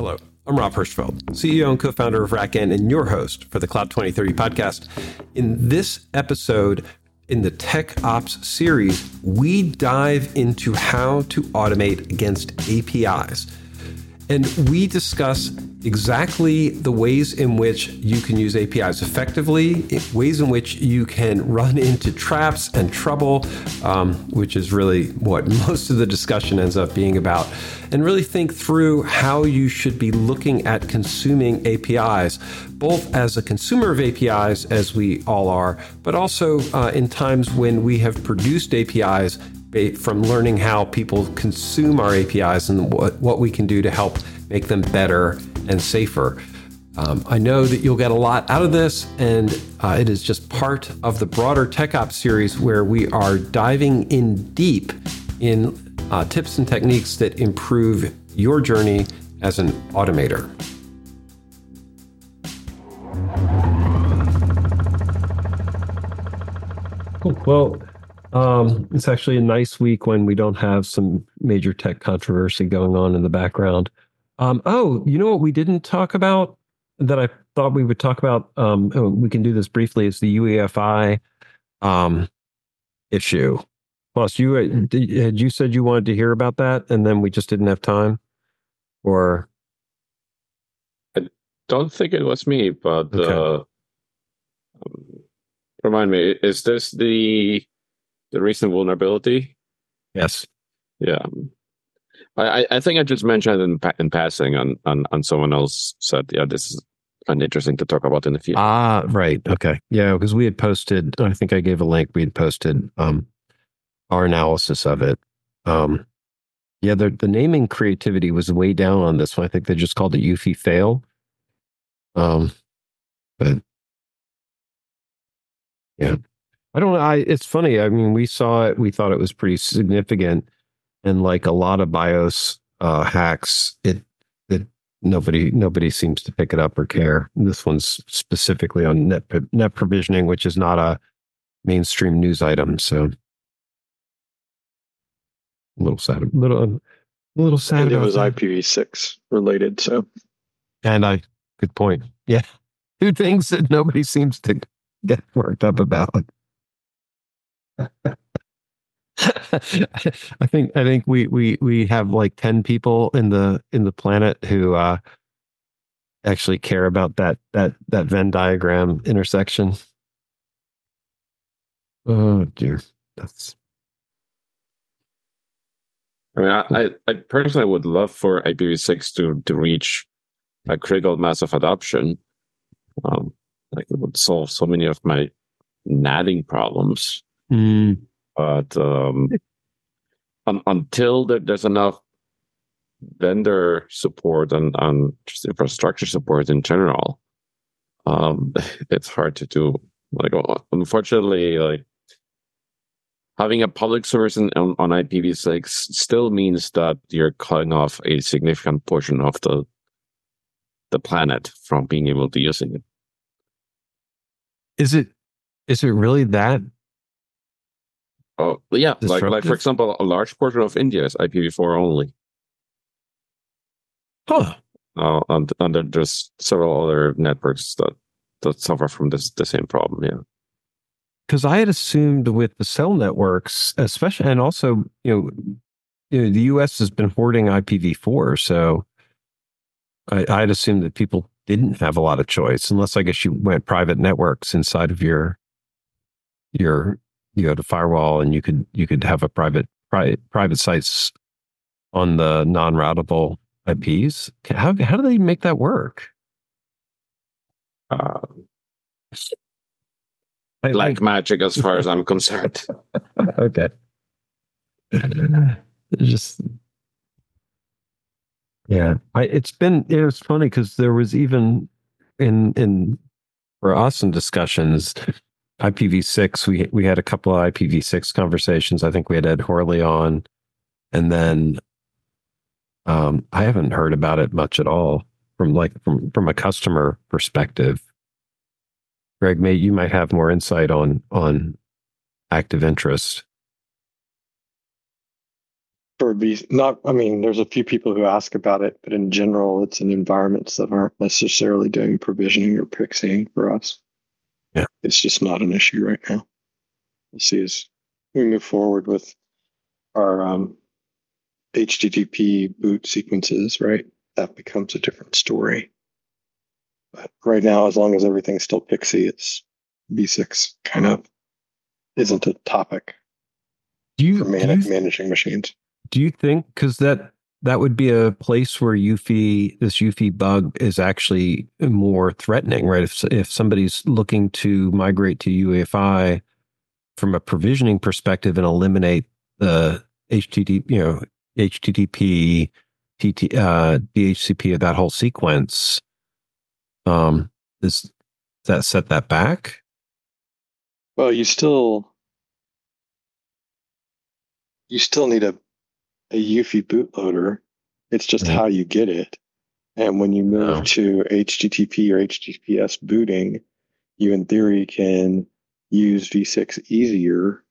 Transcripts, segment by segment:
Hello, I'm Rob Hirschfeld, CEO and co founder of RackN and your host for the Cloud 2030 podcast. In this episode, in the Tech Ops series, we dive into how to automate against APIs. And we discuss exactly the ways in which you can use APIs effectively, ways in which you can run into traps and trouble, um, which is really what most of the discussion ends up being about, and really think through how you should be looking at consuming APIs, both as a consumer of APIs, as we all are, but also uh, in times when we have produced APIs from learning how people consume our APIs and what, what we can do to help make them better and safer. Um, I know that you'll get a lot out of this, and uh, it is just part of the broader Tech Ops series where we are diving in deep in uh, tips and techniques that improve your journey as an automator. Cool. Well, um, it's actually a nice week when we don't have some major tech controversy going on in the background. Um, oh, you know what we didn't talk about that I thought we would talk about? Um, oh, we can do this briefly. Is the UEFI um, issue? Plus, you uh, had you said you wanted to hear about that, and then we just didn't have time, or I don't think it was me, but okay. uh, remind me: is this the the recent vulnerability. Yes. Yeah. I, I think I just mentioned in in passing on, on on someone else said, yeah, this is interesting to talk about in the future. Ah, right. Okay. Yeah, because we had posted, I think I gave a link, we had posted um our analysis of it. Um yeah, the the naming creativity was way down on this one. I think they just called it Eufy fail. Um but yeah. I don't know. I, it's funny. I mean, we saw it. We thought it was pretty significant, and like a lot of BIOS uh, hacks, it it nobody nobody seems to pick it up or care. This one's specifically on net net provisioning, which is not a mainstream news item. So a little sad. A little a little sad. And it was IPv6 related. So, and I good point. Yeah, two things that nobody seems to get worked up about. I think I think we we we have like 10 people in the in the planet who uh actually care about that that that Venn diagram intersection. Oh dear. That's I mean I, I personally would love for IPv6 to to reach a critical mass of adoption. Um like it would solve so many of my natting problems. Mm. But um, un- until there's enough vendor support and, and just infrastructure support in general, um, it's hard to do. Like, unfortunately, like having a public service in, on, on IPv6 still means that you're cutting off a significant portion of the the planet from being able to using it. Is it is it really that Oh, yeah. Like, like for example, a large portion of India is IPv4 only. Huh. Uh, and, and there's several other networks that, that suffer from this the same problem. Yeah. Because I had assumed with the cell networks, especially, and also, you know, you know the U.S. has been hoarding IPv4, so I, I'd assumed that people didn't have a lot of choice, unless I guess you went private networks inside of your your you go to firewall and you could you could have a private private private sites on the non-routable IPs. How how do they make that work? Uh, like think... magic, as far as I'm concerned. okay. Just yeah, I, it's been it was funny because there was even in in for us in discussions IPv6, we we had a couple of IPv6 conversations. I think we had Ed Horley on, and then um, I haven't heard about it much at all from like from from a customer perspective. Greg, may you might have more insight on on active interest. for be not i mean there's a few people who ask about it but in general it's in environments that aren't necessarily doing provisioning or PXEing for us yeah. It's just not an issue right now. We'll see as we move forward with our um, http boot sequences right? That becomes a different story. But right now as long as everything's still PXE it's v6 kind of isn't a topic do you, for man- do you managing machines. do you think because that that would be a place where UEFI this UEFI bug is actually more threatening, right? If if somebody's looking to migrate to UEFI from a provisioning perspective and eliminate the HTTP, you know, HTTP, TT, uh, DHCP of that whole sequence, um, is does that set that back? Well, you still you still need a a UEFI bootloader. It's just how you get it. And when you move Oh. to HTTP or HTTPS booting, you in theory can use v6 easier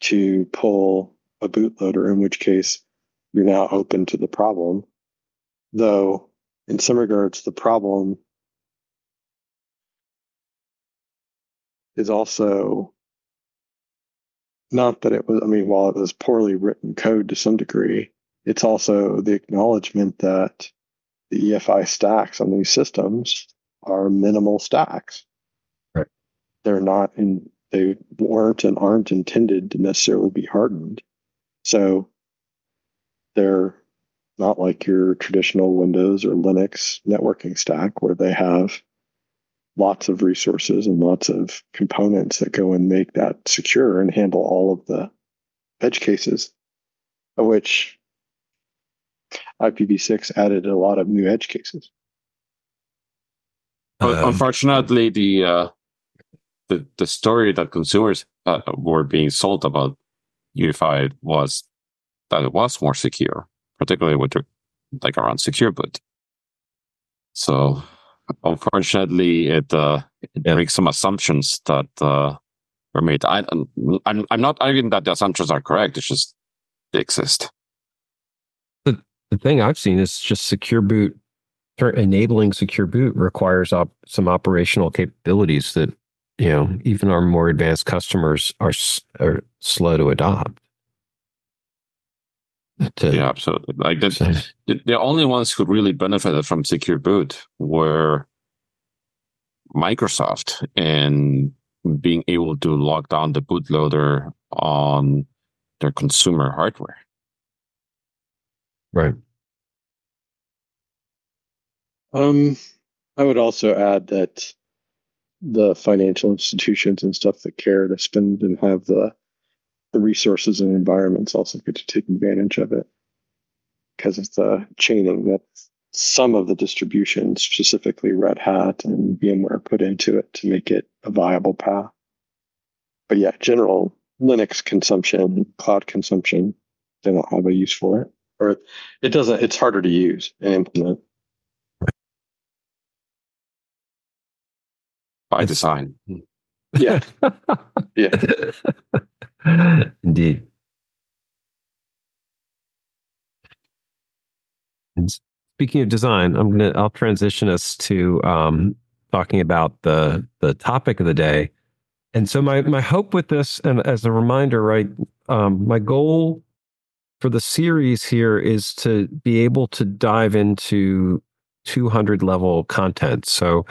to pull a bootloader, in which case you're now open to the problem. Though, in some regards, the problem is also not that it was, I mean, while it was poorly written code to some degree, it's also the acknowledgement that the EFI stacks on these systems are minimal stacks. Right. They're not in, they weren't and aren't intended to necessarily be hardened. So they're not like your traditional Windows or Linux networking stack where they have lots of resources and lots of components that go and make that secure and handle all of the edge cases, of which IPv6 added a lot of new edge cases. Um, unfortunately, the uh, the the story that consumers uh, were being sold about Unified was that it was more secure, particularly with the, like around secure boot. So, unfortunately, it uh, it Yeah. brings some assumptions that uh, were made. I, I'm I'm not arguing that the assumptions are correct. It's just they exist. the thing I've seen is just secure boot enabling secure boot requires op- some operational capabilities that you know even our more advanced customers are s- are slow to adopt. To, Yeah, absolutely. Like the, so- the, the only ones who really benefited from secure boot were Microsoft and being able to lock down the bootloader on their consumer hardware. right. Um, I would also add that the financial institutions and stuff that care to spend and have the the resources and environments also get to take advantage of it because of the chaining that some of the distributions, specifically Red Hat and VMware, put into it to make it a viable path. But yeah, general Linux consumption, cloud consumption, they don't have a use for it, or it doesn't. It's harder to use and implement. by design. Yeah, yeah. Indeed. And speaking of design, I'm gonna I'll transition us to um, talking about the the topic of the day. And so my my hope with this, and as a reminder, right, um, my goal for the series here is to be able to dive into 200 level content. So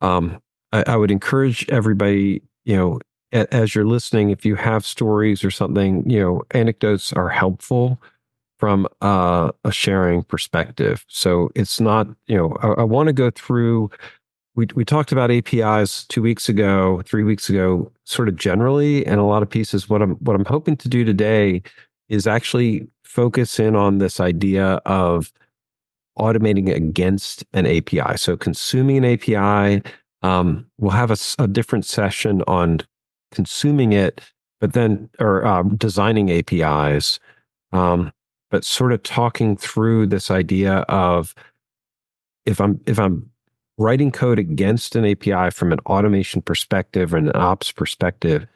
um, I, I would encourage everybody, you know, as you're listening, if you have stories or something, you know, anecdotes are helpful from uh, a sharing perspective. So it's not, you know, I, I want to go through. We we talked about APIs two weeks ago, three weeks ago, sort of generally, and a lot of pieces. What I'm what I'm hoping to do today is actually focus in on this idea of automating against an API. So consuming an API, um, we'll have a different session on consuming it, but then or um, designing APIs, um, but sort of talking through this idea of if I'm if I'm writing code against an API from an automation perspective and an ops perspective,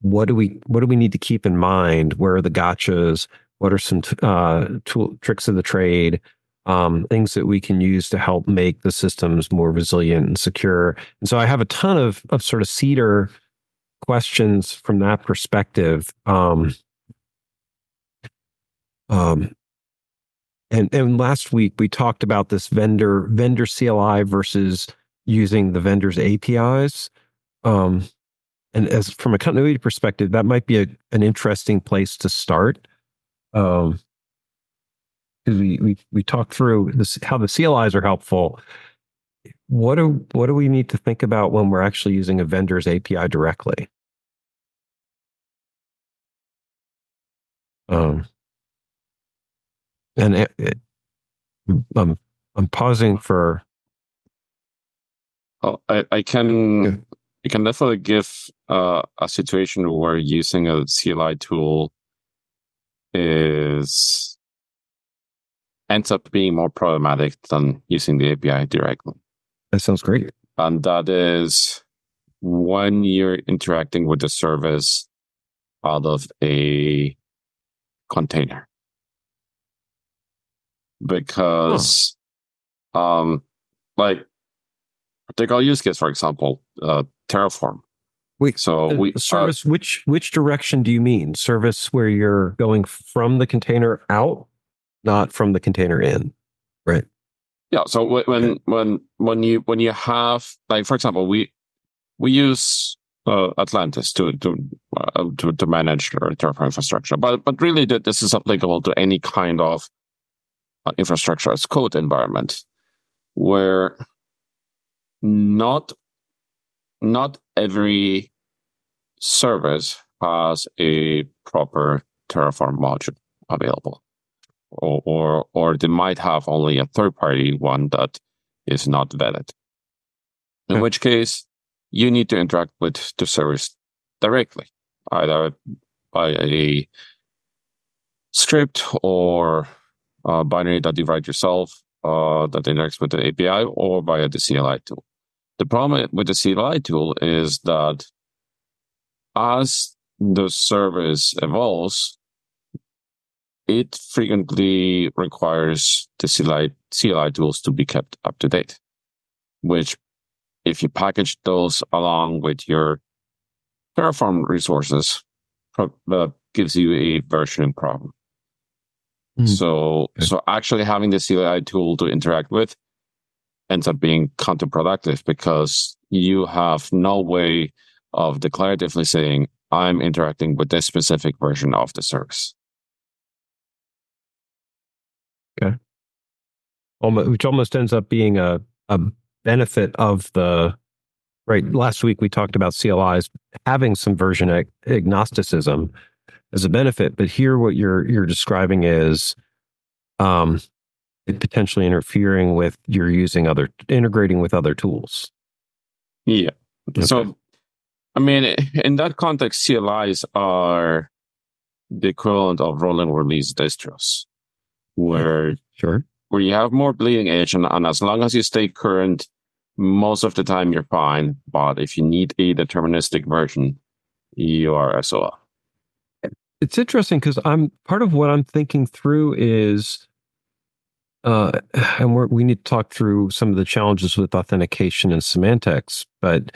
what do we what do we need to keep in mind? Where are the gotchas? What are some t- uh, tool, tricks of the trade? Um, things that we can use to help make the systems more resilient and secure. And so I have a ton of of sort of Cedar questions from that perspective. Um, um, and and last week we talked about this vendor vendor CLI versus using the vendor's APIs. Um, and as from a continuity perspective, that might be a, an interesting place to start. Um, because we, we we talked through this how the CLIs are helpful. What do what do we need to think about when we're actually using a vendor's API directly? Um, and it, it, I'm I'm pausing for. Oh, I, I can yeah. I can definitely give uh, a situation where using a CLI tool is ends up being more problematic than using the API directly. That sounds great. And that is when you're interacting with the service out of a container. Because, huh. um, like, particular use case, for example, uh, Terraform. Wait, so uh, we uh, service. Uh, which which direction do you mean? Service where you're going from the container out, not from the container in, right? Yeah. So when okay. when when you when you have like for example, we we use uh, Atlantis to to, uh, to to manage Terraform infrastructure. But but really, this is applicable to any kind of uh, infrastructure as code environment, where not not every service has a proper Terraform module available, or or, or they might have only a third party one that is not vetted. In which case, you need to interact with the service directly, either by a script or a binary that you write yourself uh, that interacts with the API or via the CLI tool. The problem with the CLI tool is that as the service evolves, it frequently requires the CLI, CLI tools to be kept up to date, which if you package those along with your Terraform resources, that gives you a versioning problem. Mm. So, okay. so actually having the CLI tool to interact with ends up being counterproductive because you have no way of declaratively saying, I'm interacting with this specific version of the service. Okay. Which almost ends up being a, a benefit of the right last week we talked about CLIs having some version ag- agnosticism as a benefit, but here what you're you're describing is um potentially interfering with you're using other integrating with other tools. Yeah. Okay. So I mean in that context CLIs are the equivalent of rolling release distros where sure where you have more bleeding edge and, and as long as you stay current most of the time you're fine. But if you need a deterministic version, you are SOL. It's interesting because I'm part of what I'm thinking through is, uh, and we we need to talk through some of the challenges with authentication and semantics. But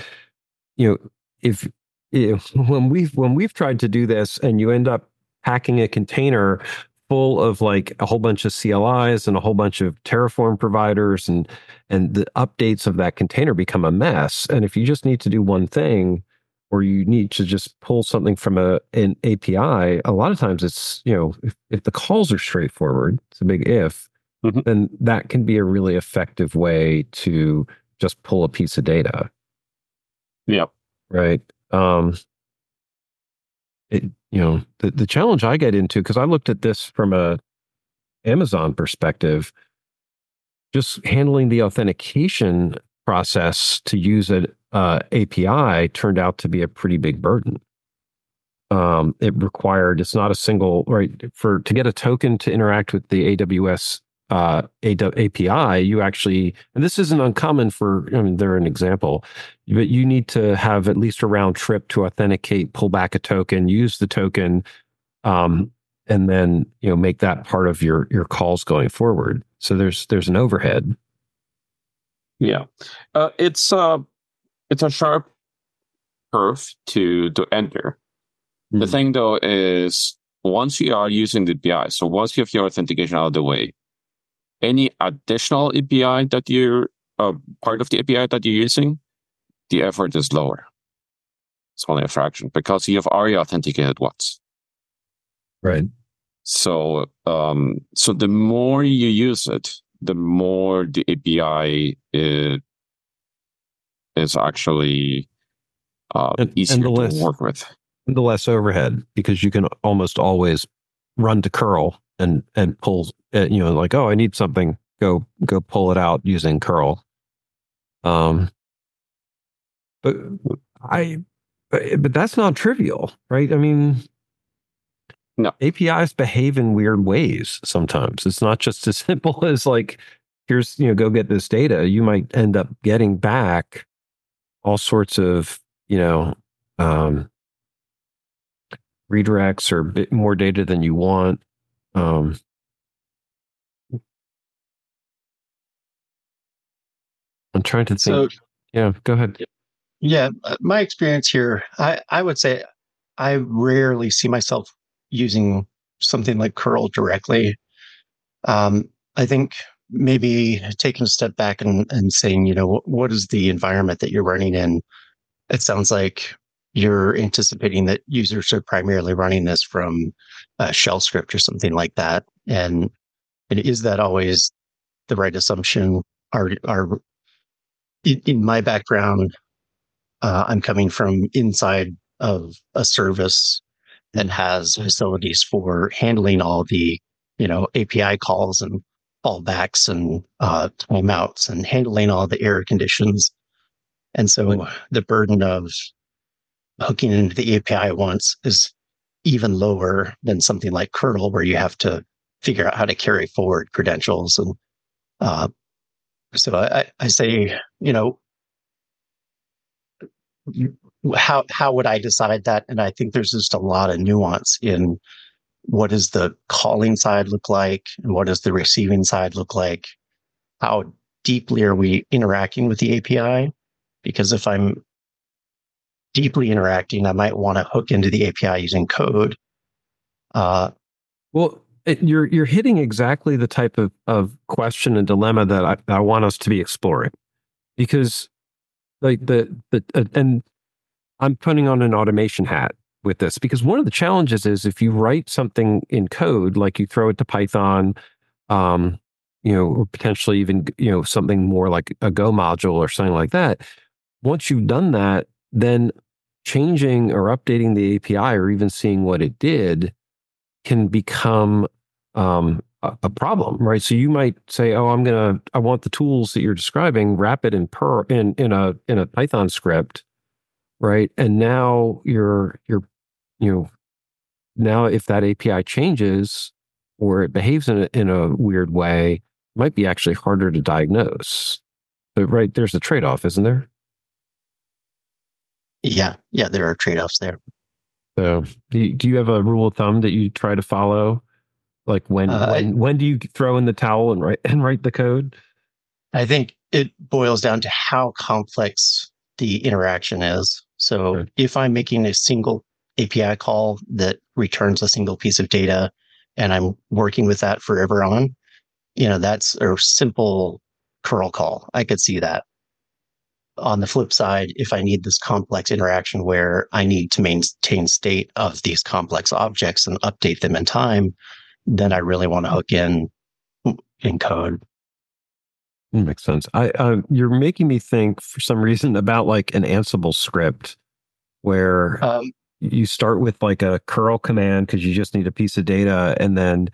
you know, if, if when we've when we've tried to do this, and you end up hacking a container full of like a whole bunch of CLIs and a whole bunch of Terraform providers and and the updates of that container become a mess. And if you just need to do one thing or you need to just pull something from a an API, a lot of times it's, you know, if, if the calls are straightforward, it's a big if, mm-hmm. then that can be a really effective way to just pull a piece of data. Yep. Right. Um it you know the, the challenge i get into because i looked at this from a amazon perspective just handling the authentication process to use an uh, api turned out to be a pretty big burden. Um, it required it's not a single right for to get a token to interact with the aws uh, API, you actually, and this isn't uncommon for, I mean, they're an example, but you need to have at least a round trip to authenticate, pull back a token, use the token, um, and then you know make that part of your your calls going forward. So there's there's an overhead. Yeah, uh, it's uh, it's a sharp curve to to enter. Mm-hmm. The hmm. thing though is once you are using the API, so once you have your authentication out of the way, any additional API that you're uh, part of the API that you're using, the effort is lower. It's only a fraction because you have already authenticated once. Right. So, um, so the more you use it, the more the API is, is actually uh, and, easier and to less, work with. The less overhead because you can almost always run to curl and and pull. Uh, you know, like oh, I need something. Go go pull it out using curl. Um, but I, but, but that's not trivial, right? I mean, no. APIs behave in weird ways sometimes. It's not just as simple as like, here's, you know, go get this data. You might end up getting back all sorts of, you know, um, redirects or bit more data than you want. Um, I'm trying to think. So, yeah, go ahead. Yeah, uh, my experience here, I, I would say I rarely see myself using something like curl directly. Um, I think maybe taking a step back and, and saying, you know, what is the environment that you're running in? It sounds like you're anticipating that users are primarily running this from a shell script or something like that. And, and is that always the right assumption? Are, are in, in my background, uh, I'm coming from inside of a service that has facilities for handling all the, you know, API calls and fallbacks and uh, timeouts and handling all the error conditions. And so the burden of hooking into the API once is even lower than something like curl, where you have to figure out how to carry forward credentials. And uh, so I, I say, you know, how how would I decide that? And I think there's just a lot of nuance in what does the calling side look like and what does the receiving side look like? How deeply are we interacting with the API? Because if I'm deeply interacting, I might want to hook into the API using code. Uh, well, it, you're you're hitting exactly the type of, of question and dilemma that I, I want us to be exploring, because like the the uh, and I'm putting on an automation hat with this because one of the challenges is if you write something in code, like you throw it to Python, um, you know, or potentially even you know something more like a Go module or something like that. Once you've done that, then changing or updating the API or even seeing what it did can become um, a, problem, right? So you might say, "Oh, I'm gonna, I want the tools that you're describing, wrap it in per in in a in a Python script, right? And now you're you're you know now if that API changes or it behaves in a, in a weird way, might be actually harder to diagnose. But right there's a trade off, isn't there? Yeah, yeah, there are trade offs there. So, do you, do you have a rule of thumb that you try to follow? Like when uh, when when do you throw in the towel and write and write the code? I think it boils down to how complex the interaction is. So okay. if I'm making a single API call that returns a single piece of data and I'm working with that forever on, you know, that's a simple curl call. I could see that. On the flip side, if I need this complex interaction where I need to maintain state of these complex objects and update them in time, then I really want to hook in in code. Makes sense. I uh, you're making me think for some reason about like an Ansible script where um, you start with like a curl command because you just need a piece of data, and then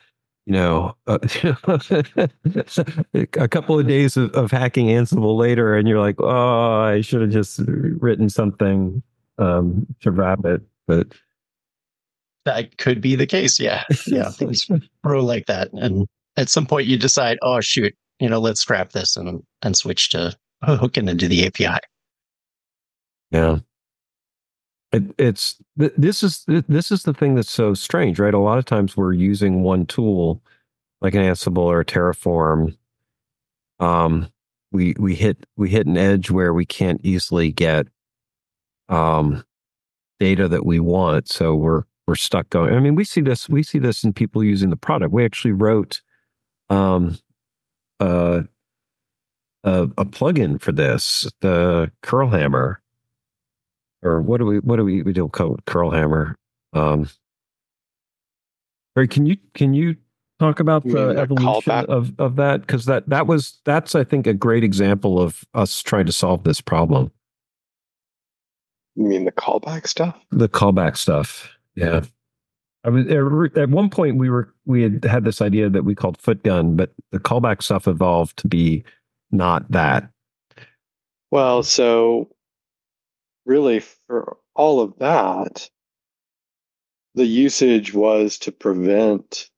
you know uh, a couple of days of, of, hacking Ansible later, and you're like, oh, I should have just written something um, to wrap it, but. That could be the case. Yeah. Yeah. Things grow like that. And at some point you decide, oh, shoot, you know, let's scrap this and and switch to hooking into the API. Yeah. It, it's this is this is the thing that's so strange, right? A lot of times we're using one tool, like an Ansible or a Terraform. Um, we we hit we hit an edge where we can't easily get um, data that we want, so we're we're stuck going. I mean, we see this we see this in people using the product. We actually wrote um, uh, a, a plugin for this, the curl hammer or what do we what do we we do curl hammer? Um, can you can you talk about the evolution of of that? Because that that was that's I think a great example of us trying to solve this problem. You mean the callback stuff? The callback stuff, yeah. I was at one point we were we had had this idea that we called footgun, but the callback stuff evolved to be not that. Well, so really for all of that, the usage was to prevent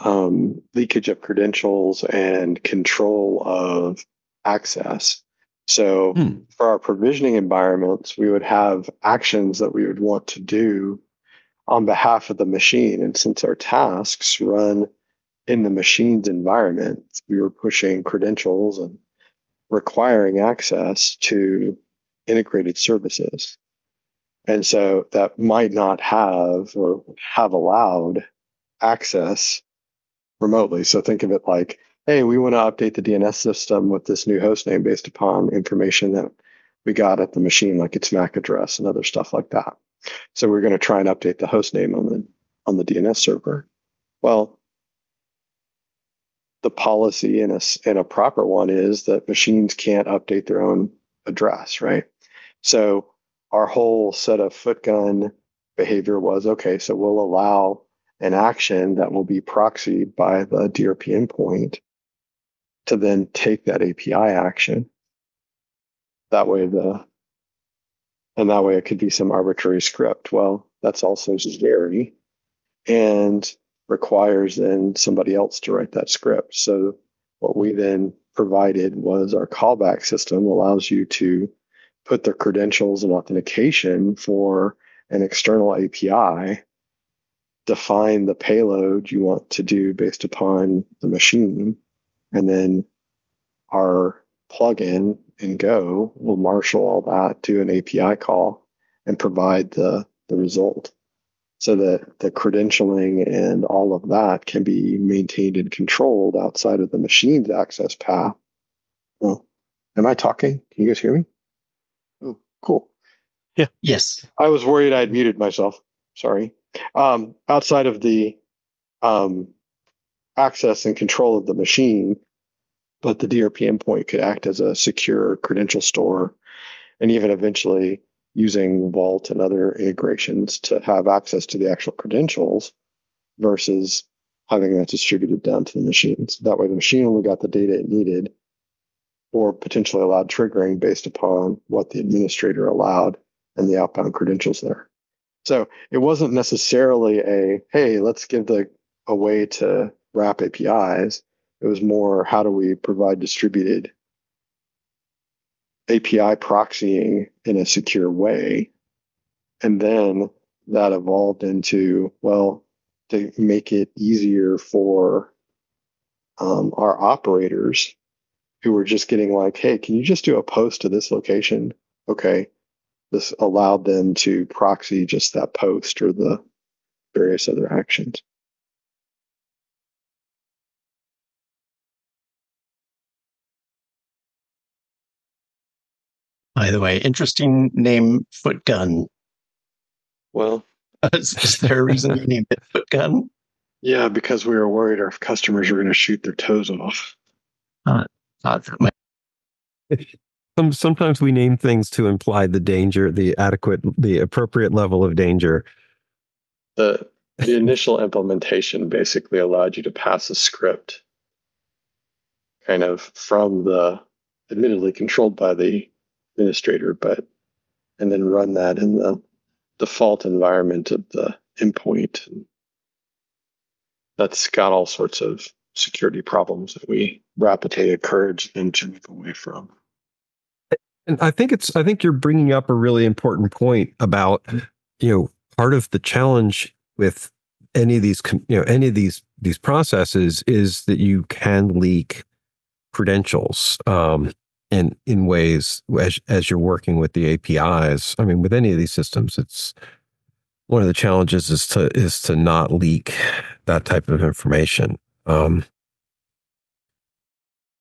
um, leakage of credentials and control of access. So hmm. for our provisioning environments, we would have actions that we would want to do on behalf of the machine. And since our tasks run in the machine's environment, we were pushing credentials and requiring access to integrated services. And so that might not have or have allowed access remotely. So think of it like, hey, we want to update the DNS system with this new host name based upon information that we got at the machine, like its MAC address and other stuff like that. So we're going to try and update the host name on the on the DNS server. Well, the policy in a in a proper one is that machines can't update their own address, right? So our whole set of footgun behavior was okay, so we'll allow an action that will be proxied by the DRP endpoint to then take that API action. That way the and that way it could be some arbitrary script. Well, that's also scary and requires then somebody else to write that script. So what we then provided was our callback system allows you to put the credentials and authentication for an external API, define the payload you want to do based upon the machine, and then our plugin in Go will marshal all that to an API call and provide the, the result so that the credentialing and all of that can be maintained and controlled outside of the machine's access path. Well, am I talking? Can you guys hear me? Cool. Yeah. Yes. I was worried I had muted myself. Sorry. Um, outside of the um, access and control of the machine, but the DRP endpoint could act as a secure credential store and even eventually using Vault and other integrations to have access to the actual credentials versus having that distributed down to the machines. That way, the machine only got the data it needed or potentially allowed triggering based upon what the administrator allowed and the outbound credentials there. So it wasn't necessarily a, hey, let's give the a way to wrap APIs. It was more how do we provide distributed API proxying in a secure way. And then that evolved into, well, to make it easier for um, our operators who were just getting like, hey, can you just do a post to this location? Okay. This allowed them to proxy just that post or the various other actions. By the way, interesting name, Footgun. Well, is, is there a reason you named it Footgun? Yeah, because we were worried our customers were going to shoot their toes off. Uh, some, sometimes we name things to imply the danger, the adequate, the appropriate level of danger. The the initial implementation basically allowed you to pass a script kind of from the admittedly controlled by the administrator, but and then run that in the default environment of the endpoint. That's got all sorts of security problems that we rapidly encourage and to move away from. And I think it's I think you're bringing up a really important point about you know part of the challenge with any of these you know any of these these processes is that you can leak credentials um, and in ways as as you're working with the APIs. I mean, with any of these systems, it's one of the challenges is to is to not leak that type of information. Um,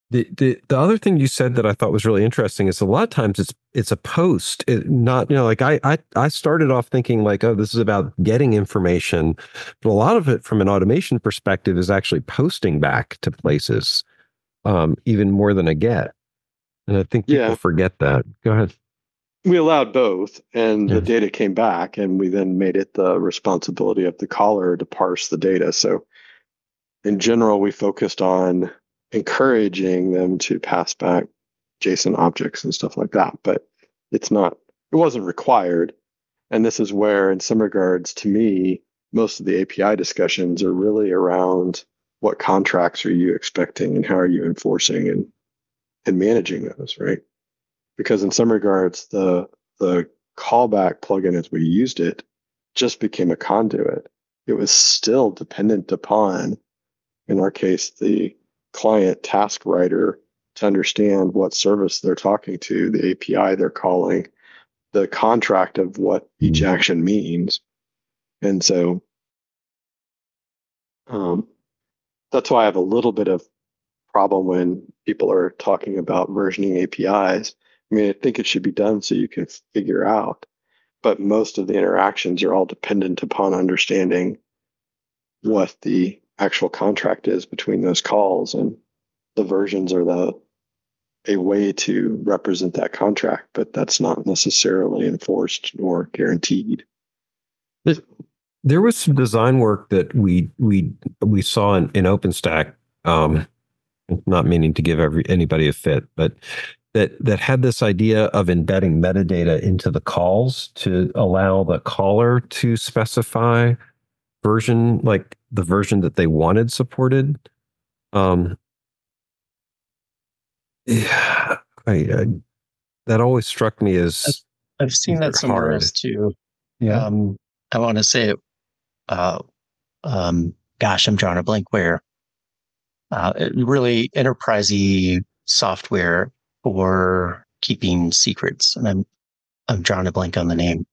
the, the the other thing you said that I thought was really interesting is a lot of times it's it's a post, it, not you know like I, I I started off thinking like oh this is about getting information, but a lot of it from an automation perspective is actually posting back to places, um, even more than a get, and I think people Yeah. forget that. Go ahead. we allowed both and Yeah. the data came back and we then made it the responsibility of the caller to parse the data so in general we focused on encouraging them to pass back json objects and stuff like that but it's not it wasn't required. And this is where in some regards to me most of the api discussions are really around what contracts are you expecting and how are you enforcing and and managing those right? Because in some regards the the callback plugin as we used it just became a conduit. It was still dependent upon in our case the client task writer to understand what service they're talking to the api they're calling the contract of what each Mhm. action means and so um, that's why i have a little bit of problem when people are talking about versioning apis I mean, I think it should be done so you can figure out, but most of the interactions are all dependent upon understanding what the actual contract is between those calls, and the versions are the a way to represent that contract, but that's not necessarily enforced nor guaranteed. There was some design work that we we we saw in, in OpenStack. Um, not meaning to give every anybody a fit, but that that had this idea of embedding metadata into the calls to allow the caller to specify version like the version that they wanted supported. Um, yeah, I, I, that always struck me as I've seen that somewhere hard. else too. yeah. Um, I want to say, uh, um, gosh, I'm drawing a blank where uh, really enterprisey software for keeping secrets, and I'm I'm drawing a blank on the name.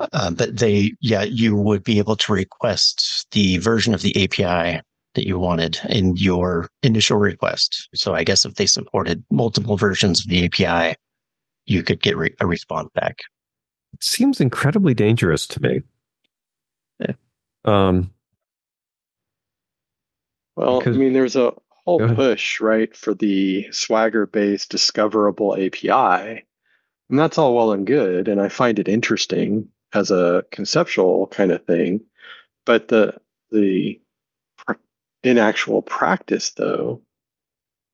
Uh, but they, yeah, you would be able to request the version of the API that you wanted in your initial request. So I guess if they supported multiple versions of the API, you could get re- a response back. it seems incredibly dangerous to me. Yeah. Um, Well, Because- I mean, there's a whole push, right, for the Swagger based discoverable API. And that's all well and good. And I find it interesting as a conceptual kind of thing. But the, the, in actual practice, though,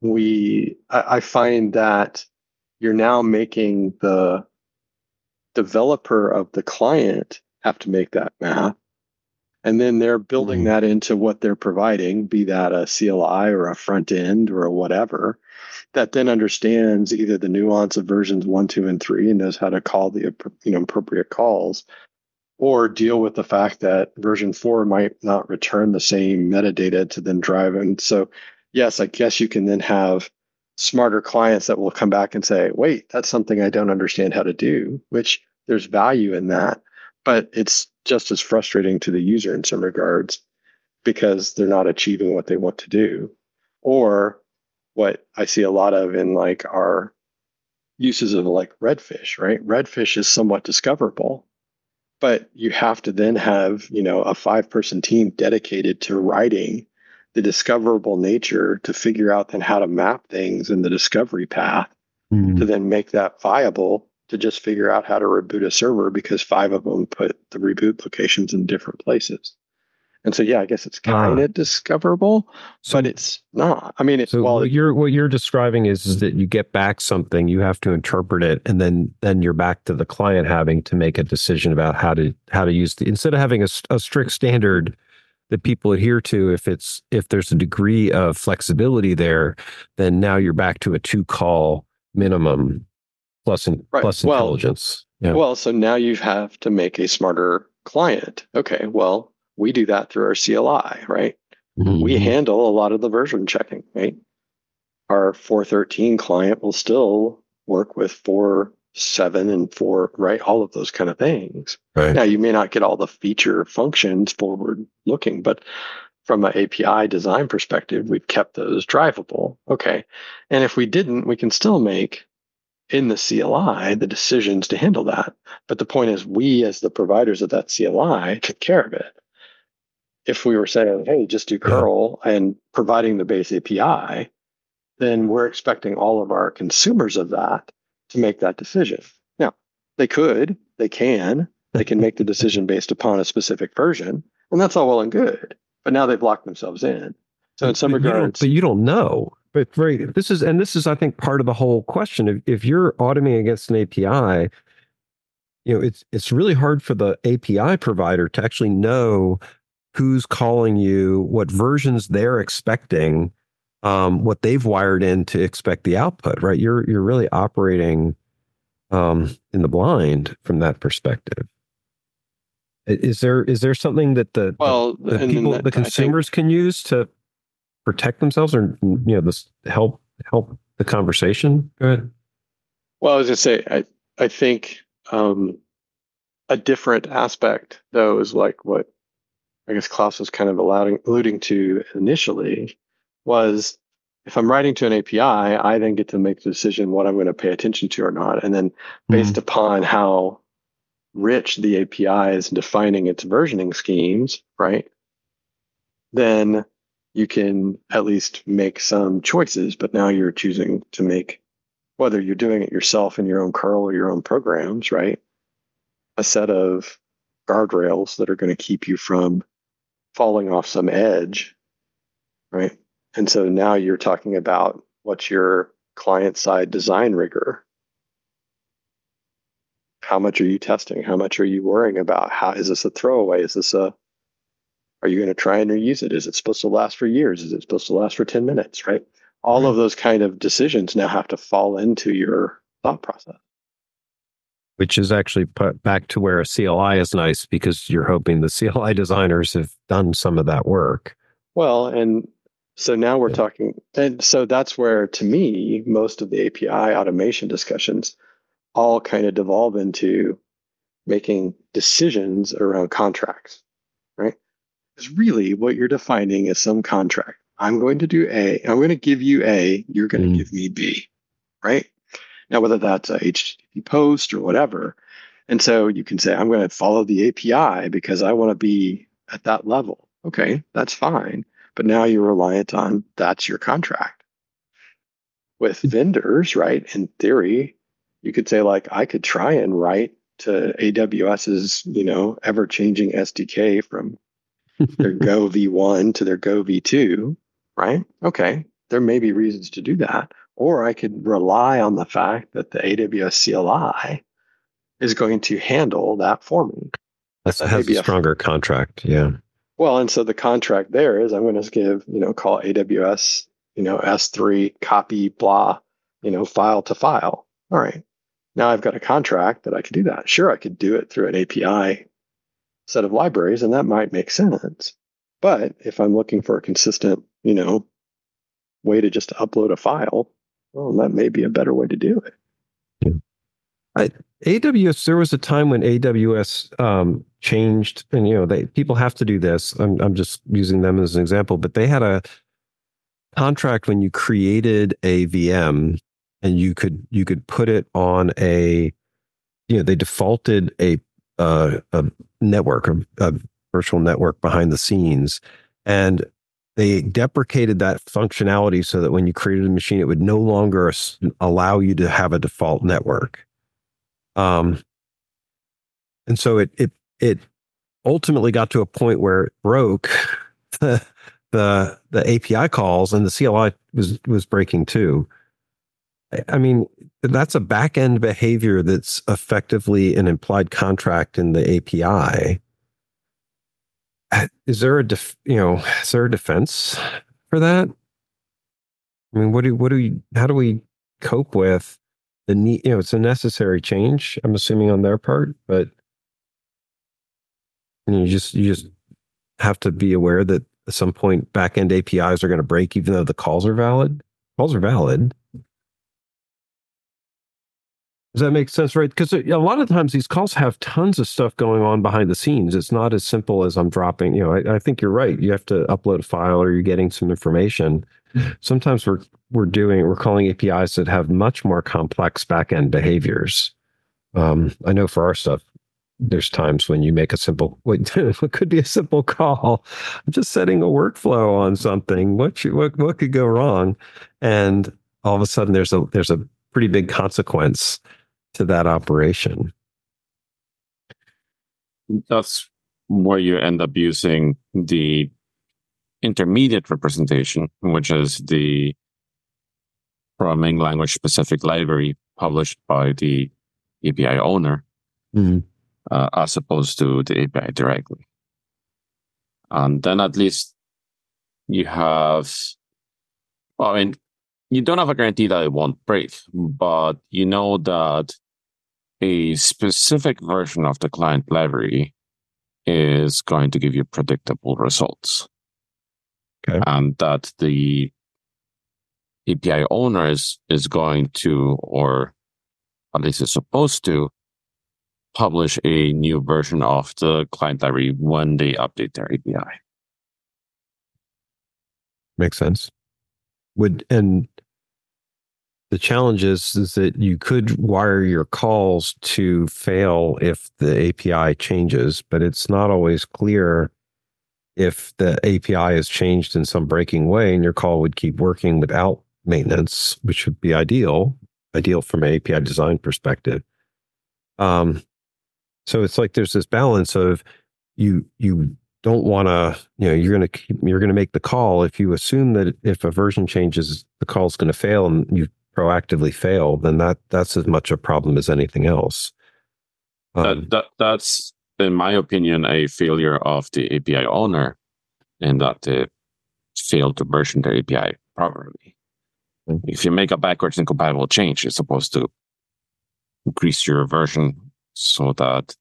we, I, I find that you're now making the developer of the client have to make that math and then they're building Mhm. that into what they're providing be that a cli or a front end or a whatever that then understands either the nuance of versions one two and three and knows how to call the you know appropriate calls or deal with the fact that version four might not return the same metadata to then drive. And so yes i guess you can then have smarter clients that will come back and say wait that's something i don't understand how to do which there's value in that but it's just as frustrating to the user in some regards because they're not achieving what they want to do. Or what i see a lot of in like our uses of like redfish right redfish is somewhat discoverable but you have to then have you know a five person team dedicated to writing the discoverable nature to figure out then how to map things in the discovery path mm-hmm. to then make that viable to just figure out how to reboot a server because five of them put the reboot locations in different places. And so, yeah, I guess it's ah. kind of discoverable, so, but it's not. I mean, it's so well, what you're what you're describing is, is that you get back something, you have to interpret it, and then then you're back to the client having to make a decision about how to how to use the instead of having a strict standard that people adhere to. If it's if there's a degree of flexibility there, then now you're back to a two call minimum plus in, Right. plus Well- intelligence. Yeah. Well, so now you have to make a smarter client. Okay, well, we do that through our CLI, right? We Mhm. handle a lot of the version checking, right? Our 413 client will still work with 4.7 and 4, right? All of those kind of things. right. Now, you may not get all the feature functions forward looking, but from an API design perspective, we've kept those drivable. Okay. And if we didn't, we can still make in the CLI the decisions to handle that. But the point is, we as the providers of that CLI took care of it. If we were saying, hey, just do curl and providing the base API, then we're expecting all of our consumers of that to make that decision. Now, they could, they can, they can make the decision based upon a specific version, and that's all well and good. But now they've locked themselves in. So in some But you regards, but you don't know. But very, this is, and this is, I think, part of the whole question. If, if you're automating against an API, you know, it's it's really hard for the API provider to actually know who's calling you, what versions they're expecting, um, what they've wired in to expect the output. Right? You're you're really operating um, in the blind from that perspective. Is there is there something that the, the well, the and people, that- the I think- consumers can use to protect themselves or you know this help help the conversation go ahead Well, I was going to say, I, I think um, a different aspect, though, is like what I guess Klaus was kind of allowing, alluding to initially was if I'm writing to an API, I then get to make the decision what I'm going to pay attention to or not. And then based mm-hmm. upon how rich the API is in defining its versioning schemes, right? Then you can at least make some choices, but now you're choosing to make whether you're doing it yourself in your own curl or your own programs, right? A set of guardrails that are going to keep you from falling off some edge, right? And so now you're talking about what's your client side design rigor? How much are you testing? How much are you worrying about? How is this a throwaway? Is this a are you going to try and reuse it? Is it supposed to last for years? Is it supposed to last for 10 minutes, right? all of those kind of decisions now have to fall into your thought process. Which is actually put back to where a cli is nice because you're hoping the cli designers have done some of that work Well, and so now we're Yeah. talking, and so that's where, to me, most of the API automation discussions all kind of devolve into making decisions around contracts, right? Because really, what you're defining is some contract. I'm going to do A, I'm going to give you A, you're going to Mm. give me B, right? Now, whether that's a HTTP post or whatever. And so you can say, I'm going to follow the API because I want to be at that level. Okay, that's fine. But now you're reliant on that's your contract. With hmm. vendors, right? In theory, you could say, like, I could try and write to AWS's, you know, ever changing SDK from their Go V1 to their Go V2, right? Okay, there may be reasons to do that. Or I could rely on the fact that the AWS CLI is going to handle that for me. That's That has a a- stronger contract. Yeah. Well, and so the contract there is I'm going to give, you know, call AWS, you know, S3 copy blah, you know, file to file. All right. Now I've got a contract that I could do that. Sure, I could do it through an API set of libraries, and that might make sense. But if I'm looking for a consistent, you know, way to just upload a file, well, that may be a better way to do it. I AWS, there was a time when AWS um, changed, and you know, they people have to do this. I'm I'm just using them as an example, but they had a contract when you created a VM, and you could you could put it on a, you know, they defaulted a uh, a network, a, a virtual network behind the scenes, and they deprecated that functionality so that when you created a machine, it would no longer allow you to have a default network. Um, and so it it it ultimately got to a point where it broke the the the API calls and the CLI was was breaking too. I- mean, that's a back end behavior that's effectively an implied contract in the API. Is there a def, you know is there a defense for that? I mean, what do what do we how do we cope with? the need, you know, it's a necessary change. I'm assuming on their part, but you just you just have to be aware that at some point backend APIs are going to break, even though the calls are valid. Calls are valid. Does that make sense, right? Because a lot of times these calls have tons of stuff going on behind the scenes. It's not as simple as I'm dropping. You know, I, I think you're right. You have to upload a file or you're getting some information. Sometimes we're we're doing we're calling APIs that have much more complex backend behaviors. Um, I know for our stuff, there's times when you make a simple what could be a simple call. I'm just setting a workflow on something. What what what could go wrong? And all of a sudden, there's a there's a pretty big consequence to that operation. That's where you end up using the intermediate representation, which is the programming language specific library published by the API owner, mm-hmm. uh, as opposed to the API directly. And then at least you have, well, I mean, you don't have a guarantee that it won't break, but you know that a specific version of the client library is going to give you predictable results. Okay. And that the API owner is, is going to, or at least is supposed to, publish a new version of the client library when they update their API. Makes sense. Would and the challenge is, is that you could wire your calls to fail if the API changes, but it's not always clear if the API is changed in some breaking way and your call would keep working without maintenance, which would be ideal, ideal from an API design perspective. Um, so it's like there's this balance of you you don't want to you know you're going to you're going to make the call if you assume that if a version changes the call is going to fail and you proactively fail, then that that's as much a problem as anything else. Um, that, that that's, in my opinion, a failure of the API owner, and that they failed to version their API properly. Mm-hmm. If you make a backwards incompatible change, it's supposed to increase your version so that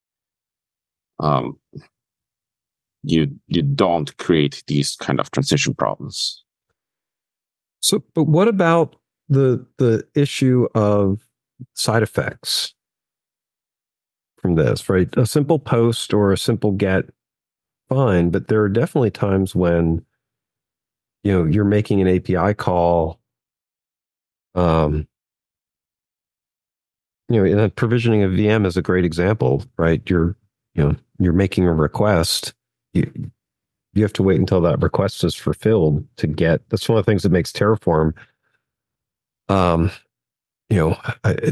um, you you don't create these kind of transition problems. So, but what about the the issue of side effects from this, right? A simple post or a simple get, fine, but there are definitely times when you know you're making an API call. Um, you know, and provisioning a VM is a great example, right? You're you know you're making a request. You you have to wait until that request is fulfilled to get. That's one of the things that makes Terraform um you know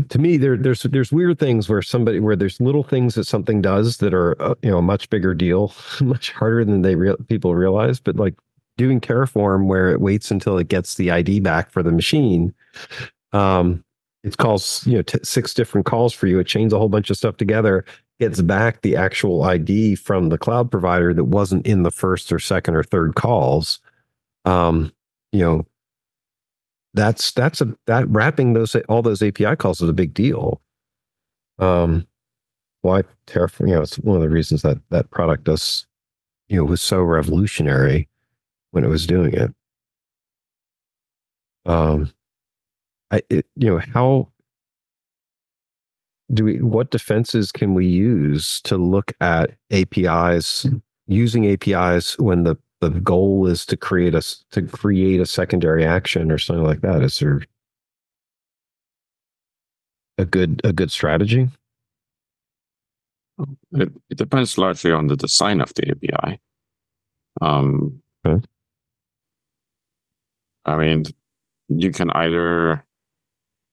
to me there there's there's weird things where somebody where there's little things that something does that are uh, you know a much bigger deal much harder than they real people realize but like doing terraform where it waits until it gets the id back for the machine um it calls you know t- six different calls for you. It chains a whole bunch of stuff together gets back the actual id from the cloud provider that wasn't in the first or second or third calls um you know that's that's a that wrapping those all those API calls is a big deal. Um, why Terraform? You know, it's one of the reasons that that product does, you know, was so revolutionary when it was doing it. Um, I it, you know how do we what defenses can we use to look at APIs using APIs when the the goal is to create a to create a secondary action or something like that. Is there a good a good strategy? It, it depends largely on the design of the api um okay. i mean you can either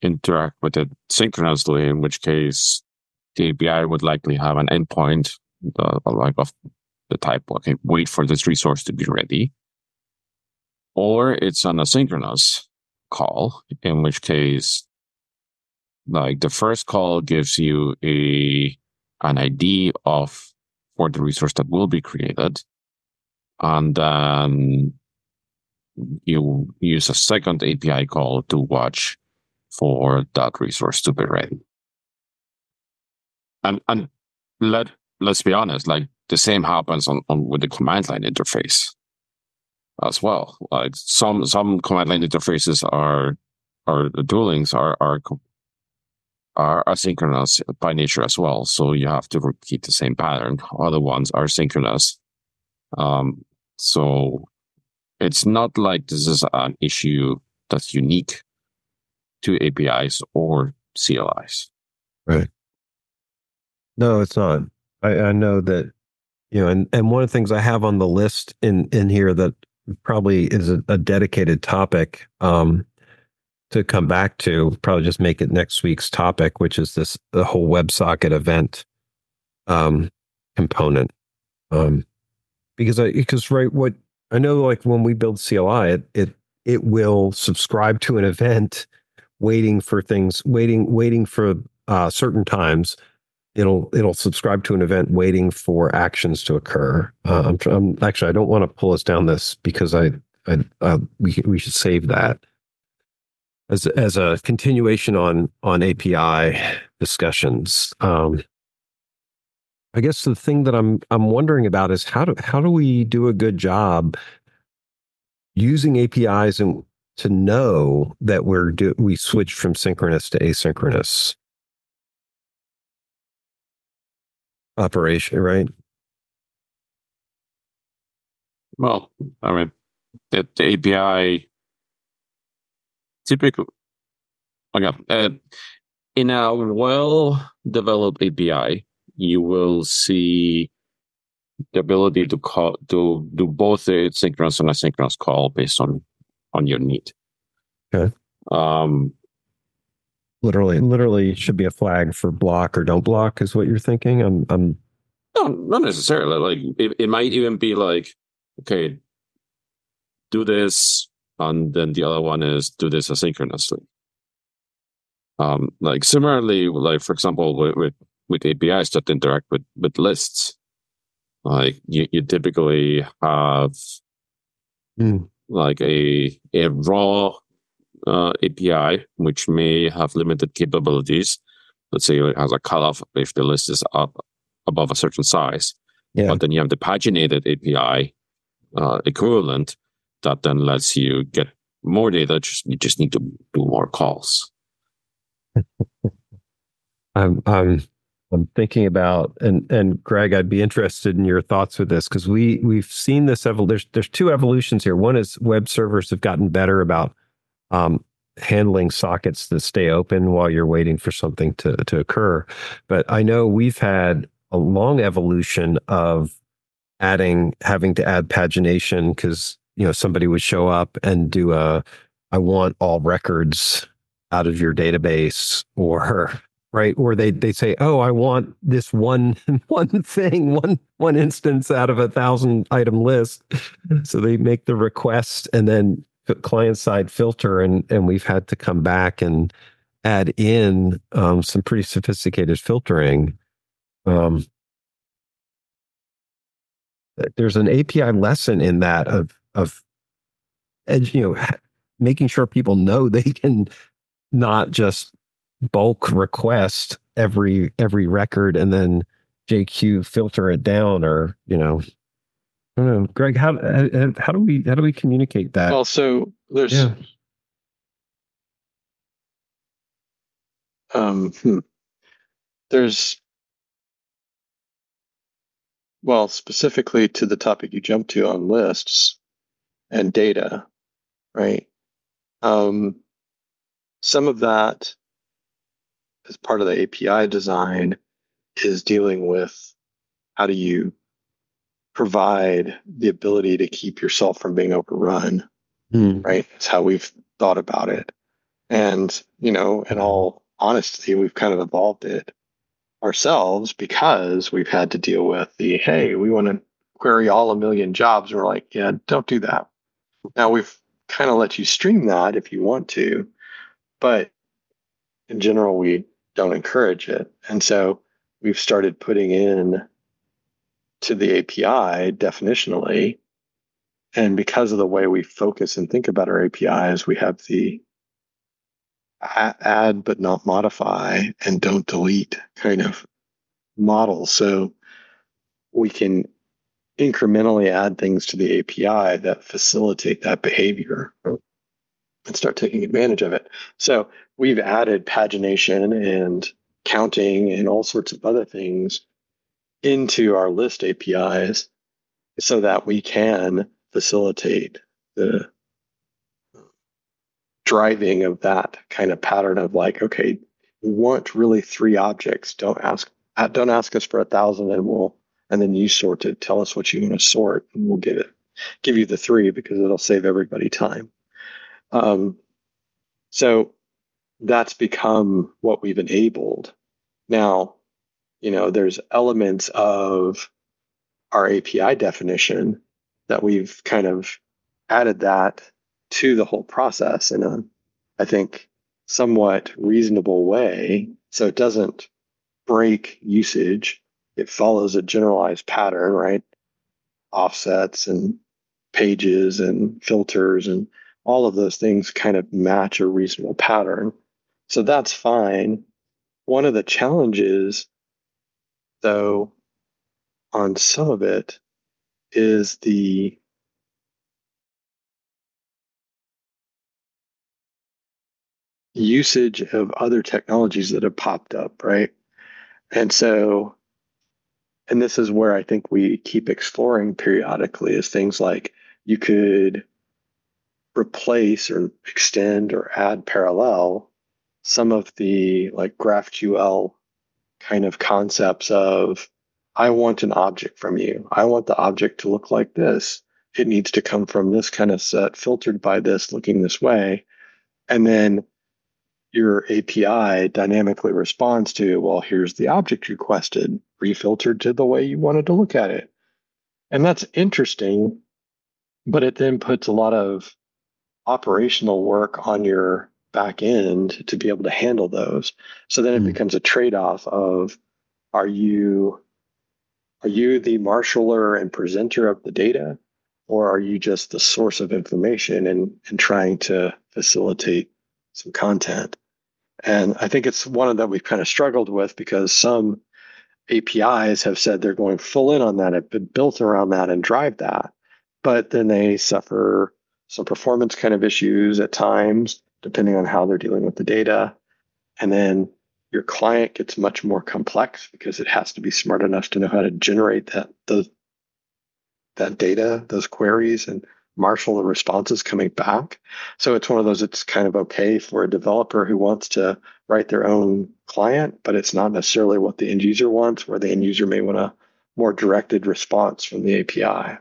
interact with it synchronously in which case the api would likely have an endpoint the, like of the type, okay, wait for this resource to be ready. Or it's an asynchronous call, in which case, like the first call gives you a an ID of for the resource that will be created. And then you use a second API call to watch for that resource to be ready. And and let let's be honest, like the same happens on, on with the command line interface as well. Like some some command line interfaces are or the are are are asynchronous by nature as well. So you have to repeat the same pattern. Other ones are synchronous. Um, so it's not like this is an issue that's unique to APIs or CLIs. Right. No, it's not. I, I know that, you know, and, and one of the things I have on the list in, in here that probably is a, a dedicated topic um, to come back to, probably just make it next week's topic, which is this the whole WebSocket event um, component. Um, because I because right what I know like when we build CLI, it it it will subscribe to an event, waiting for things, waiting waiting for uh, certain times. It'll it'll subscribe to an event, waiting for actions to occur. Uh, I'm, I'm actually I don't want to pull us down this because I I uh, we we should save that as as a continuation on on API discussions. Um, I guess the thing that I'm I'm wondering about is how do how do we do a good job using APIs and to know that we're do, we switch from synchronous to asynchronous operation, right? Well, I mean, the, the API typically, okay, uh, in a well-developed API, you will see the ability to call to do both the synchronous and asynchronous call based on on your need. Okay. Um, literally, literally should be a flag for block or don't block is what you're thinking. I'm, I'm. No, not necessarily. Like it, it might even be like, okay, do this, and then the other one is do this asynchronously. Um, like similarly, like for example, with, with with APIs that interact with with lists. Like you, you typically have mm. like a a raw uh, API which may have limited capabilities. Let's say it has a cutoff if the list is up above a certain size. Yeah. But then you have the paginated API uh, equivalent that then lets you get more data. Just you just need to do more calls. I'm I'm I'm thinking about and and Greg, I'd be interested in your thoughts with this because we we've seen this evol. There's there's two evolutions here. One is web servers have gotten better about um, handling sockets that stay open while you're waiting for something to to occur. But I know we've had a long evolution of adding having to add pagination because you know somebody would show up and do a I want all records out of your database or right or they they say oh i want this one one thing one one instance out of a thousand item list so they make the request and then client side filter and and we've had to come back and add in um, some pretty sophisticated filtering um, there's an api lesson in that of of you know making sure people know they can not just bulk request every every record and then JQ filter it down or you know I don't know Greg how how do we how do we communicate that well so there's yeah. um hmm. there's well specifically to the topic you jumped to on lists and data right um some of that as part of the API design is dealing with how do you provide the ability to keep yourself from being overrun, mm. right? It's how we've thought about it. And, you know, in all honesty, we've kind of evolved it ourselves because we've had to deal with the, hey, we want to query all a million jobs. And we're like, yeah, don't do that. Now we've kind of let you stream that if you want to, but in general, we don't encourage it. And so we've started putting in to the API definitionally. And because of the way we focus and think about our APIs, we have the add but not modify and don't delete kind of model. So we can incrementally add things to the API that facilitate that behavior and start taking advantage of it. So we've added pagination and counting and all sorts of other things into our list APIs so that we can facilitate the driving of that kind of pattern of like, okay, we want really three objects. Don't ask don't ask us for a thousand and we'll and then you sort it. Tell us what you want to sort and we'll give it give you the three because it'll save everybody time. Um, so that's become what we've enabled. Now, you know, there's elements of our API definition that we've kind of added that to the whole process in a, I think, somewhat reasonable way. So it doesn't break usage. It follows a generalized pattern, right? Offsets and pages and filters and all of those things kind of match a reasonable pattern. So that's fine. One of the challenges, though, on some of it is the usage of other technologies that have popped up, right? And so, and this is where I think we keep exploring periodically is things like you could replace or extend or add parallel some of the like GraphQL kind of concepts of I want an object from you. I want the object to look like this. It needs to come from this kind of set, filtered by this, looking this way. And then your API dynamically responds to, well, here's the object requested, refiltered to the way you wanted to look at it. And that's interesting, but it then puts a lot of operational work on your back end to be able to handle those. So then it mm. becomes a trade off of are you are you the marshaller and presenter of the data or are you just the source of information and, and trying to facilitate some content. And I think it's one of that we've kind of struggled with because some APIs have said they're going full in on that, have been built around that and drive that. But then they suffer some performance kind of issues at times, depending on how they're dealing with the data. And then your client gets much more complex because it has to be smart enough to know how to generate that those that data, those queries, and marshal the responses coming back. So it's one of those, it's kind of okay for a developer who wants to write their own client, but it's not necessarily what the end user wants, where the end user may want a more directed response from the API.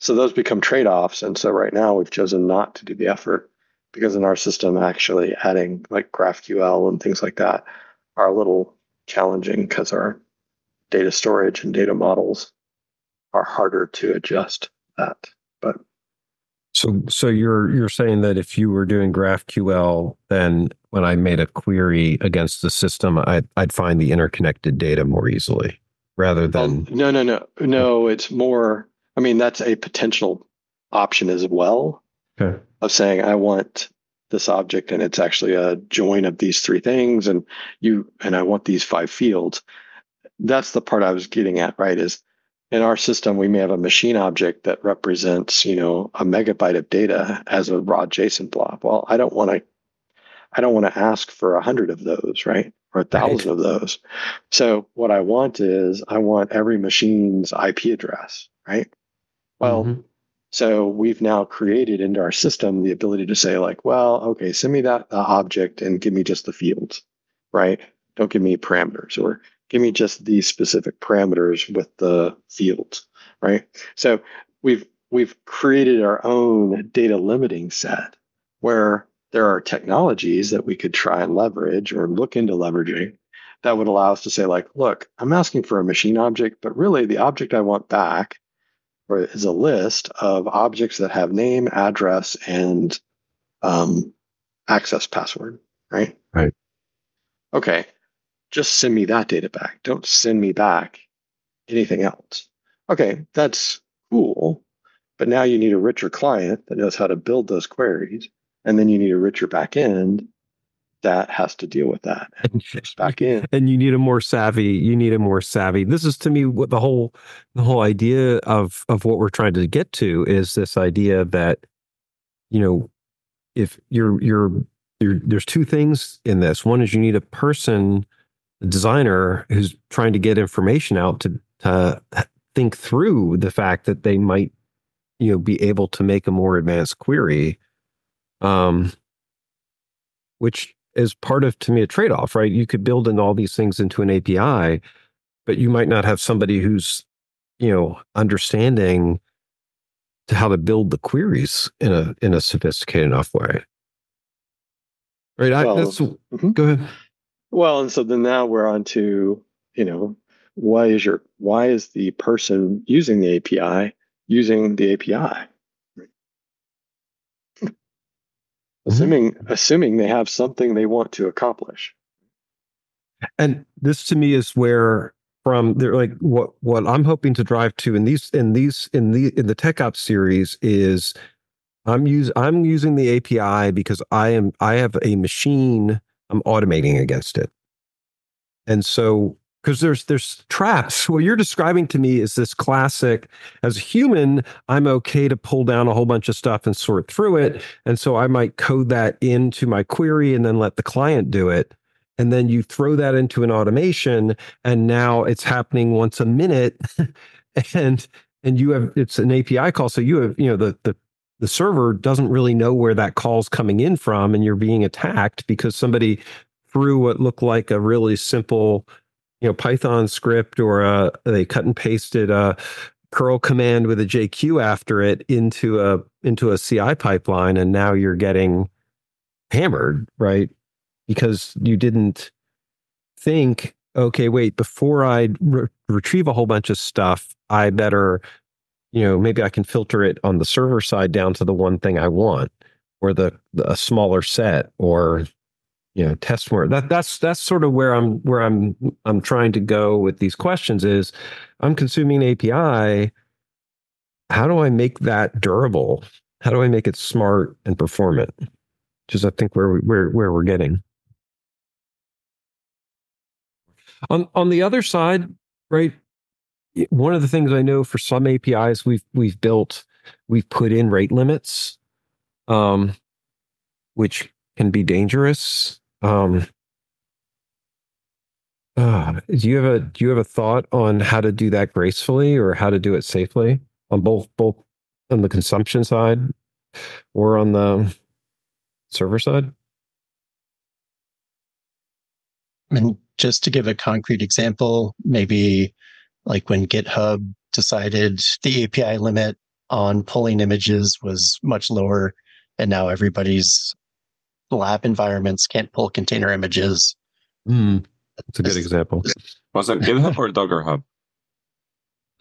So those become trade offs. And so right now we've chosen not to do the effort because in our system, actually adding like GraphQL and things like that are a little challenging because our data storage and data models are harder to adjust that. But so, so you're you're saying that if you were doing GraphQL, then when I made a query against the system, I'd I'd find the interconnected data more easily rather oh, than. Oh, no, no, no, no. It's more. I mean, that's a potential option as well. Okay. Of saying I want this object and it's actually a join of these three things, and you and I want these five fields. That's the part I was getting at, right? Is in our system, we may have a machine object that represents, you know, a megabyte of data as a raw JSON blob. Well, I don't want to, I don't want to ask for a hundred of those, right? Or a thousand right. of those. So what I want is I want every machine's IP address, right? Well, mm-hmm. So we've now created into our system the ability to say like, well, okay, send me that uh, object and give me just the fields, right? Don't give me parameters or give me just these specific parameters with the fields, right? So we've we've created our own data limiting set where there are technologies that we could try and leverage or look into leveraging that would allow us to say like look i'm asking for a machine object but really the object i want back is a list of objects that have name address and um, access password right right okay just send me that data back. Don't send me back anything else. Okay, that's cool. But now you need a richer client that knows how to build those queries. And then you need a richer backend that has to deal with that and back in. And you need a more savvy. You need a more savvy. This is to me what the whole the whole idea of of what we're trying to get to is this idea that you know if you're you're, you're there's two things in this. One is you need a person a designer who's trying to get information out to to think through the fact that they might you know be able to make a more advanced query um which is part of to me a trade-off right you could build in all these things into an api but you might not have somebody who's you know understanding to how to build the queries in a in a sophisticated enough way right Well, I, that's mhm. go ahead Well, and so then now we're on to, you know, why is your why is the person using the API using the API? Mm-hmm. Assuming assuming they have something they want to accomplish. and this to me is where from they're like what what i'm hoping to drive to in these in these in the in the tech ops series is i'm use i'm using the api because i am i have a machine i'm automating against it and so because there's there's traps. What you're describing to me is this classic as a human i'm okay to pull down a whole bunch of stuff and sort through it and so i might code that into my query and then let the client do it. And then you throw that into an automation and now it's happening once a minute and and you have it's an api call so you have you know the the the server doesn't really know where that call's coming in from and you're being attacked because somebody threw what looked like a really simple you know python script or a they cut and pasted a curl command with a jq after it into a into a ci pipeline and now you're getting hammered right? Because you didn't think okay wait before i re- retrieve a whole bunch of stuff i better you know maybe i can filter it on the server side down to the one thing i want or the, the a smaller set or know test more that that's that's sort of where i'm where i'm i'm trying to go with these questions is i'm consuming api how do i make that durable? How do i make it smart and performant? Which is i think where we, where where we're getting. On on the other side right one of the things i know for some apis we've we've built we've put in rate limits um which can be dangerous um uh, do you have a do you have a thought on how to do that gracefully or how to do it safely on both both on the consumption side or on the server side? And just to give a concrete example, maybe like when GitHub decided the API limit on pulling images was much lower, and now everybody's lab environments can't pull container images. mm, that's a good example Was that GitHub or Docker Hub?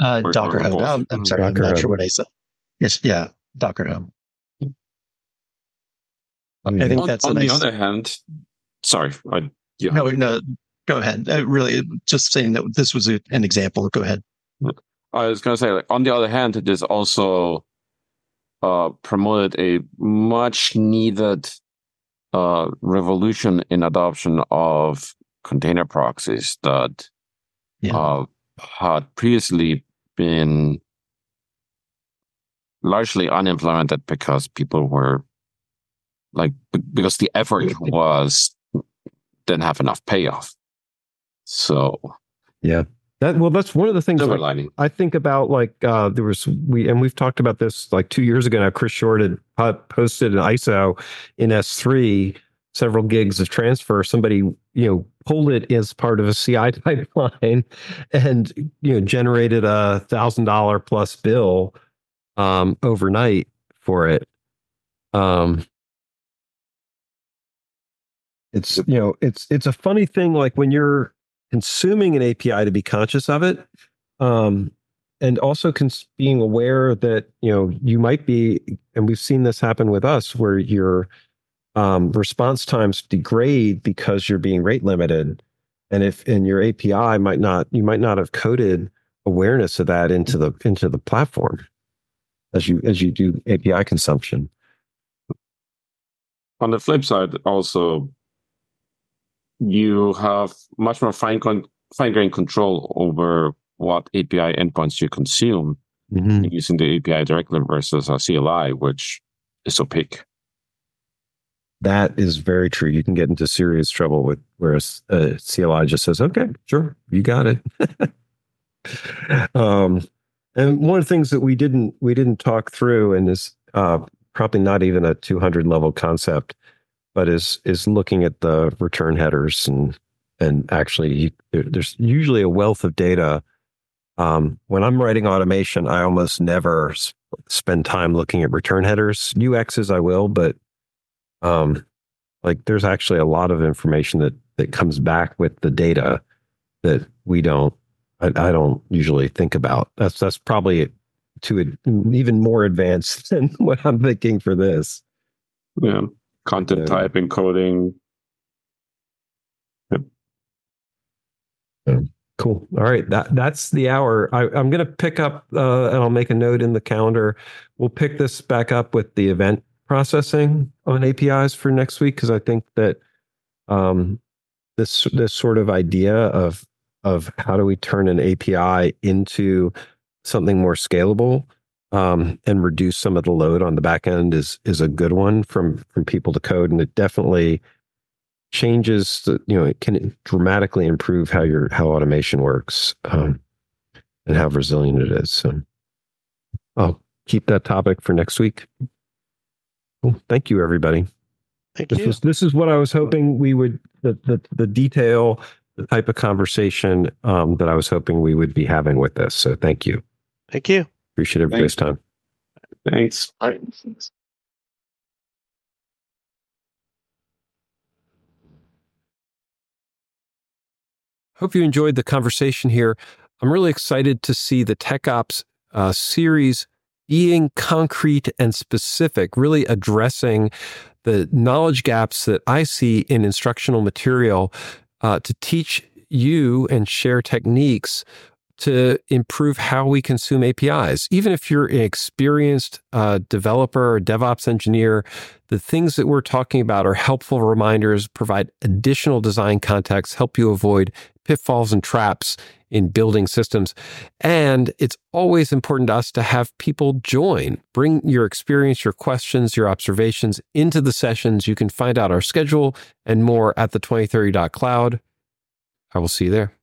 Uh, Or- Docker or Hub. both. I'm, I'm sorry, Docker I'm not Hub. sure what I said. Yes, yeah, Docker Hub. I Mm. think on that's a on nice. the other hand, sorry, I, you no, no, go ahead. Uh, really, just saying that this was a, an example. Go ahead. I was going to say, like, on the other hand, it is also uh, promoted a much needed uh, revolution in adoption of container proxies that Yeah. uh, had previously been largely unimplemented because people were like b- because the effort was didn't have enough payoff. So yeah that well that's one of the things like. I think about like uh, there was we and we've talked about this like two years ago now. Chris Short had posted an ISO in S3 several gigs of transfer. Somebody you know pulled it as part of a CI pipeline and you know generated a thousand dollar plus bill um, overnight for it. Um, it's you know it's it's a funny thing like when you're consuming an API to be conscious of it um, and also cons- being aware that you know you might be and we've seen this happen with us where your um, response times degrade because you're being rate limited. And if and your api might not you might not have coded awareness of that into the into the platform as you as you do api consumption. On the flip side, also you have much more fine con- fine grained control over what API endpoints you consume mm-hmm. using the API directly versus a CLI, which is opaque. That is very true. You can get into serious trouble with where a, a CLI just says, "Okay, sure, you got it." um, and one of the things that we didn't we didn't talk through, and is uh, probably not even a 200 level concept, but is is looking at the return headers and and actually there's usually a wealth of data. Um, when I'm writing automation, I almost never spend time looking at return headers. UXs I will, but um, like there's actually a lot of information that that comes back with the data that we don't I, I don't usually think about. That's that's probably to even more advanced than what I'm thinking for this. Yeah, content yeah. type encoding. Yep. Yeah. Cool. All right, that that's the hour. I, am going to pick up, uh, and I'll make a note in the calendar. We'll pick this back up with the event processing on APIs for next week because I think that um, this this sort of idea of of how do we turn an API into something more scalable um, and reduce some of the load on the back end is is a good one from from people to code, and it definitely changes. The, you know, it can dramatically improve how your how automation works um, and how resilient it is. So, I'll keep that topic for next week. Well, thank you, everybody. Thank this you. Was, this is what I was hoping we would the the, the detail, the type of conversation um, that I was hoping we would be having with this. So thank you. Thank you. Appreciate everybody's time. Thanks. Thanks. Hope you enjoyed the conversation here. I'm really excited to see the Tech Ops uh, series being concrete and specific, really addressing the knowledge gaps that I see in instructional material uh, to teach you and share techniques to improve how we consume APIs. Even if you're an experienced uh, developer or DevOps engineer, the things that we're talking about are helpful reminders, provide additional design context, help you avoid pitfalls and traps in building systems. And it's always important to us to have people join. Bring your experience, your questions, your observations into the sessions. You can find out our schedule and more at the 2030.cloud. I will see you there.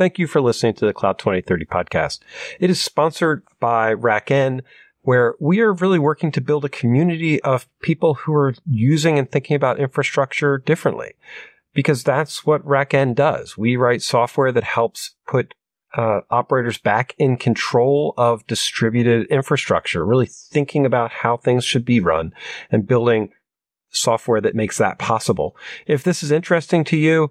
Thank you for listening to the Cloud 2030 podcast. It is sponsored by RackN, where we are really working to build a community of people who are using and thinking about infrastructure differently because that's what RackN does. We write software that helps put uh, operators back in control of distributed infrastructure, really thinking about how things should be run and building software that makes that possible. If this is interesting to you,